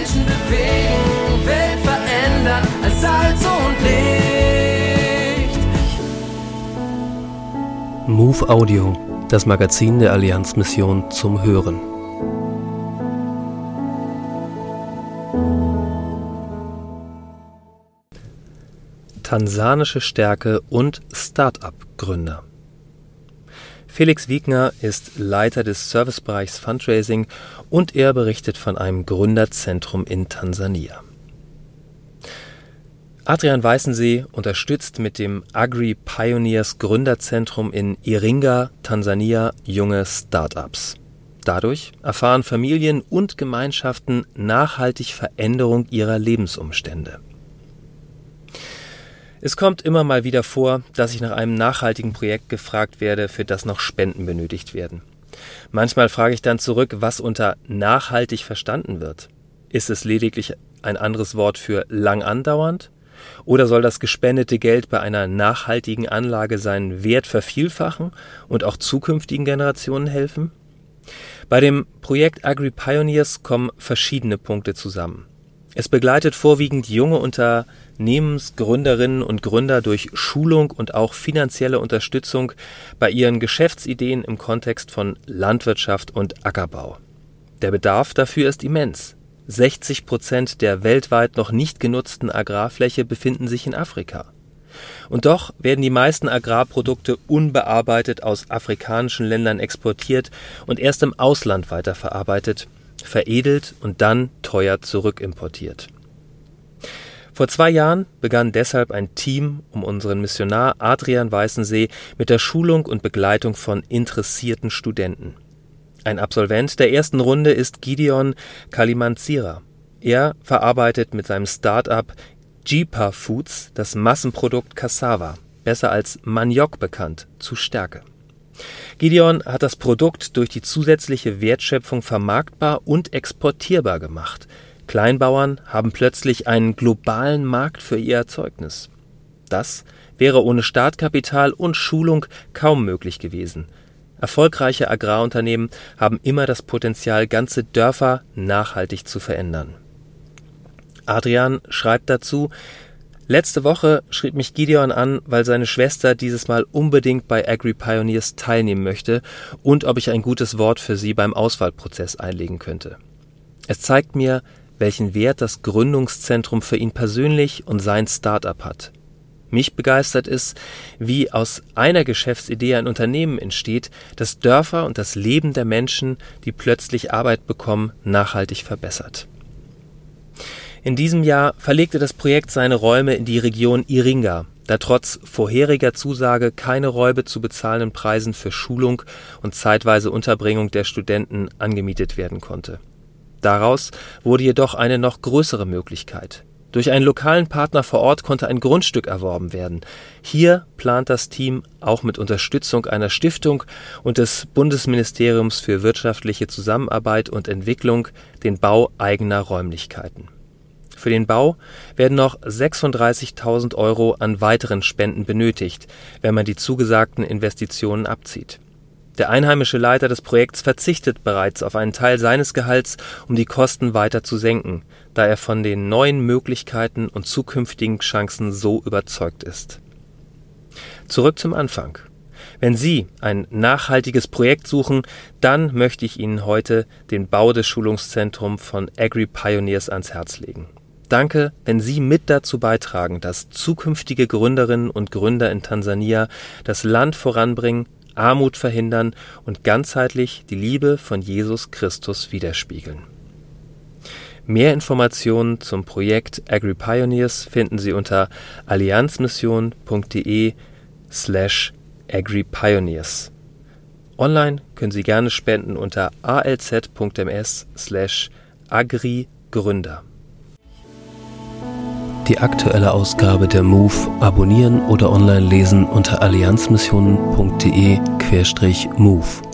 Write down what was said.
Menschen bewegen, Welt verändern als Salz und Licht. Move Audio, das Magazin der Allianzmission zum Hören. Tansanische Stärke und Start-up-Gründer. Felix Wiegner ist Leiter des Servicebereichs Fundraising und er berichtet von einem Gründerzentrum in Tansania. Adrian Weißensee unterstützt mit dem Agri Pioneers Gründerzentrum in Iringa, Tansania, junge Start-ups. Dadurch erfahren Familien und Gemeinschaften nachhaltig Veränderung ihrer Lebensumstände. Es kommt immer mal wieder vor, dass ich nach einem nachhaltigen Projekt gefragt werde, für das noch Spenden benötigt werden. Manchmal frage ich dann zurück, was unter nachhaltig verstanden wird. Ist es lediglich ein anderes Wort für lang andauernd? Oder soll das gespendete Geld bei einer nachhaltigen Anlage seinen Wert vervielfachen und auch zukünftigen Generationen helfen? Bei dem Projekt Agri Pioneers kommen verschiedene Punkte zusammen. Es begleitet vorwiegend junge Unternehmensgründerinnen und Gründer durch Schulung und auch finanzielle Unterstützung bei ihren Geschäftsideen im Kontext von Landwirtschaft und Ackerbau. Der Bedarf dafür ist immens. 60 Prozent der weltweit noch nicht genutzten Agrarfläche befinden sich in Afrika. Und doch werden die meisten Agrarprodukte unbearbeitet aus afrikanischen Ländern exportiert und erst im Ausland weiterverarbeitet, veredelt und dann teuer zurückimportiert. Vor zwei Jahren begann deshalb ein Team um unseren Missionar Adrian Weißensee mit der Schulung und Begleitung von interessierten Studenten. Ein Absolvent der ersten Runde ist Gideon Kalimanzira. Er verarbeitet mit seinem Start-up Jeepa Foods das Massenprodukt Cassava, besser als Maniok bekannt, zu Stärke. Gideon hat das Produkt durch die zusätzliche Wertschöpfung vermarktbar und exportierbar gemacht. Kleinbauern haben plötzlich einen globalen Markt für ihr Erzeugnis. Das wäre ohne Startkapital und Schulung kaum möglich gewesen. Erfolgreiche Agrarunternehmen haben immer das Potenzial, ganze Dörfer nachhaltig zu verändern. Adrian schreibt dazu, Letzte Woche schrieb mich Gideon an, weil seine Schwester dieses Mal unbedingt bei Agri Pioneers teilnehmen möchte und ob ich ein gutes Wort für sie beim Auswahlprozess einlegen könnte. Es zeigt mir, welchen Wert das Gründungszentrum für ihn persönlich und sein Start-up hat. Mich begeistert es, wie aus einer Geschäftsidee ein Unternehmen entsteht, das Dörfer und das Leben der Menschen, die plötzlich Arbeit bekommen, nachhaltig verbessert. In diesem Jahr verlegte das Projekt seine Räume in die Region Iringa, da trotz vorheriger Zusage keine Räume zu bezahlenden Preisen für Schulung und zeitweise Unterbringung der Studenten angemietet werden konnte. Daraus wurde jedoch eine noch größere Möglichkeit. Durch einen lokalen Partner vor Ort konnte ein Grundstück erworben werden. Hier plant das Team auch mit Unterstützung einer Stiftung und des Bundesministeriums für wirtschaftliche Zusammenarbeit und Entwicklung den Bau eigener Räumlichkeiten. Für den Bau werden noch 36.000 Euro an weiteren Spenden benötigt, wenn man die zugesagten Investitionen abzieht. Der einheimische Leiter des Projekts verzichtet bereits auf einen Teil seines Gehalts, um die Kosten weiter zu senken, da er von den neuen Möglichkeiten und zukünftigen Chancen so überzeugt ist. Zurück zum Anfang. Wenn Sie ein nachhaltiges Projekt suchen, dann möchte ich Ihnen heute den Bau des Schulungszentrums von Agri Pioneers ans Herz legen. Danke, wenn Sie mit dazu beitragen, dass zukünftige Gründerinnen und Gründer in Tansania das Land voranbringen, Armut verhindern und ganzheitlich die Liebe von Jesus Christus widerspiegeln. Mehr Informationen zum Projekt Agri Pioneers finden Sie unter allianzmission.de slash agripioneers. Online können Sie gerne spenden unter alz.ms slash agrigründer. Die aktuelle Ausgabe der MOVE abonnieren oder online lesen unter allianzmissionen.de-MOVE.